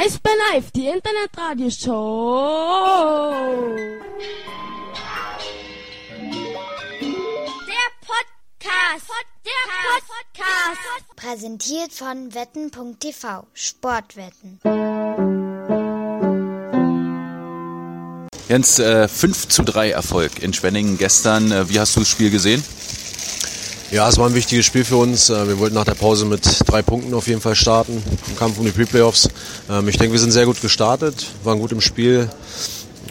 Eisbär Live, die Internetradioshow. Der Podcast. Der Podcast. Präsentiert von wetten.tv. Sportwetten. Jens, äh, 5 zu 3 Erfolg in Schwenningen gestern. Äh, wie hast du das Spiel gesehen? Ja, es war ein wichtiges Spiel für uns. Äh, wir wollten nach der Pause mit drei Punkten auf jeden Fall starten im Kampf um die Pre-Playoffs. Ähm, ich denke, wir sind sehr gut gestartet, waren gut im Spiel.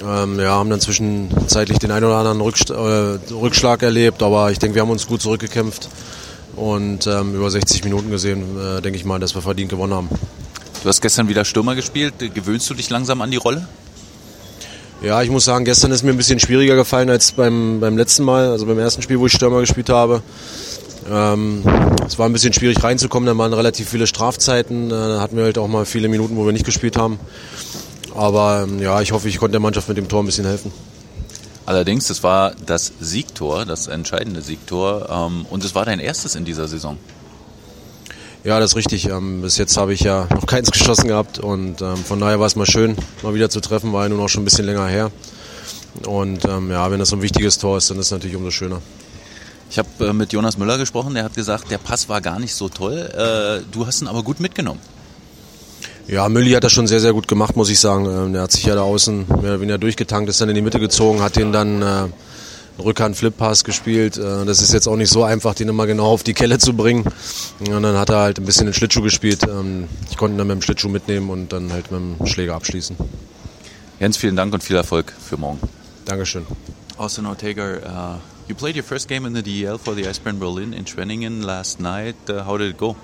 Ähm, ja, haben dann zwischenzeitlich den einen oder anderen äh, Rückschlag erlebt, aber ich denke, wir haben uns gut zurückgekämpft und ähm, über 60 Minuten gesehen, äh, denke ich mal, dass wir verdient gewonnen haben. Du hast gestern wieder Stürmer gespielt. Gewöhnst du dich langsam an die Rolle? Ja, ich muss sagen, gestern ist mir ein bisschen schwieriger gefallen als beim, beim letzten Mal, also beim ersten Spiel, wo ich Stürmer gespielt habe. Ähm, es war ein bisschen schwierig reinzukommen, da waren relativ viele Strafzeiten, äh, da hatten wir halt auch mal viele Minuten, wo wir nicht gespielt haben. Aber ähm, ja, ich hoffe, ich konnte der Mannschaft mit dem Tor ein bisschen helfen. Allerdings, es war das Siegtor, das entscheidende Siegtor ähm, und es war dein erstes in dieser Saison. Ja, das ist richtig. Ähm, bis jetzt habe ich ja noch keins geschossen gehabt und ähm, von daher war es mal schön, mal wieder zu treffen, war ja nur noch schon ein bisschen länger her. Und ähm, ja, wenn das so ein wichtiges Tor ist, dann ist es natürlich umso schöner. Ich habe äh, mit Jonas Müller gesprochen, der hat gesagt, der Pass war gar nicht so toll. Äh, du hast ihn aber gut mitgenommen. Ja, Mülli hat das schon sehr, sehr gut gemacht, muss ich sagen. Ähm, der hat sich ja da außen mehr oder weniger durchgetankt, ist dann in die Mitte gezogen, hat den dann äh, Rückhand-Flip-Pass gespielt. Äh, das ist jetzt auch nicht so einfach, den immer genau auf die Kelle zu bringen. Und dann hat er halt ein bisschen den Schlittschuh gespielt. Ähm, ich konnte ihn dann mit dem Schlittschuh mitnehmen und dann halt mit dem Schläger abschließen. Jens, vielen Dank und viel Erfolg für morgen. Dankeschön. Austin Ortega, uh, you played your first game in the DEL for the Eisbären Berlin in Schwenningen last night. Uh, how did it go?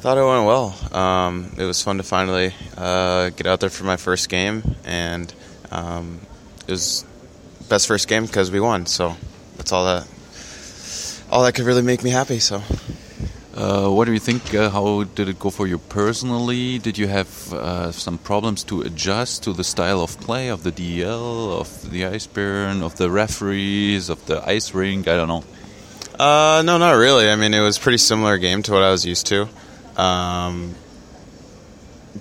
Thought it went well. Um, it was fun to finally uh, get out there for my first game, and um, it was best first game because we won. So that's all that all that could really make me happy. So. Uh, what do you think? Uh, how did it go for you personally? Did you have uh, some problems to adjust to the style of play of the DEL, of the Eisbären, of the referees, of the ice rink? I don't know. Uh, no, not really. I mean, it was pretty similar game to what I was used to. Um,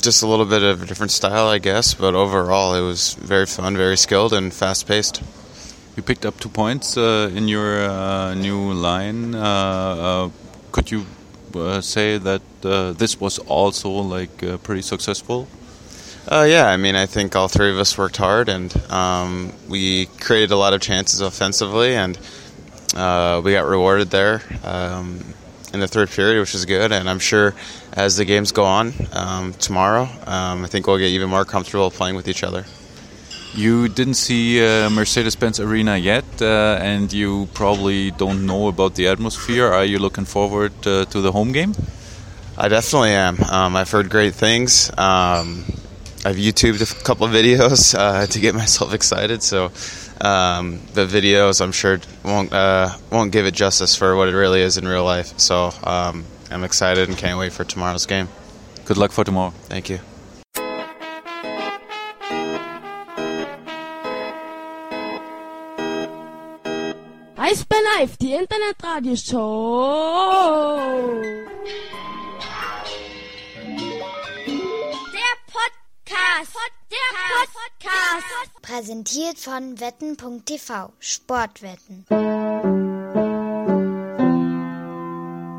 just a little bit of a different style, I guess, but overall, it was very fun, very skilled, and fast paced. You picked up two points uh, in your uh, new line. Uh, could you uh, say that uh, this was also like uh, pretty successful? yeah, I mean, I think all three of us worked hard, and um, we created a lot of chances offensively, and we got rewarded there um, in the third period, which is good. And I'm sure as the games go on um, tomorrow, um, I think we'll get even more comfortable playing with each other. You didn't see uh, Mercedes-Benz Arena yet, uh, and you probably don't know about the atmosphere. Are you looking forward uh, to the home game? I definitely am. Um, I've heard great things. Um, I've YouTubed a couple of videos uh, to get myself excited. So um, the videos, I'm sure, won't uh, won't give it justice for what it really is in real life. So um, I'm excited and can't wait for tomorrow's game. Good luck for tomorrow. Thank you. Eisbär Live, die Internetradioshow. Der Podcast. Der Podcast. Präsentiert von wetten.tv. Sportwetten.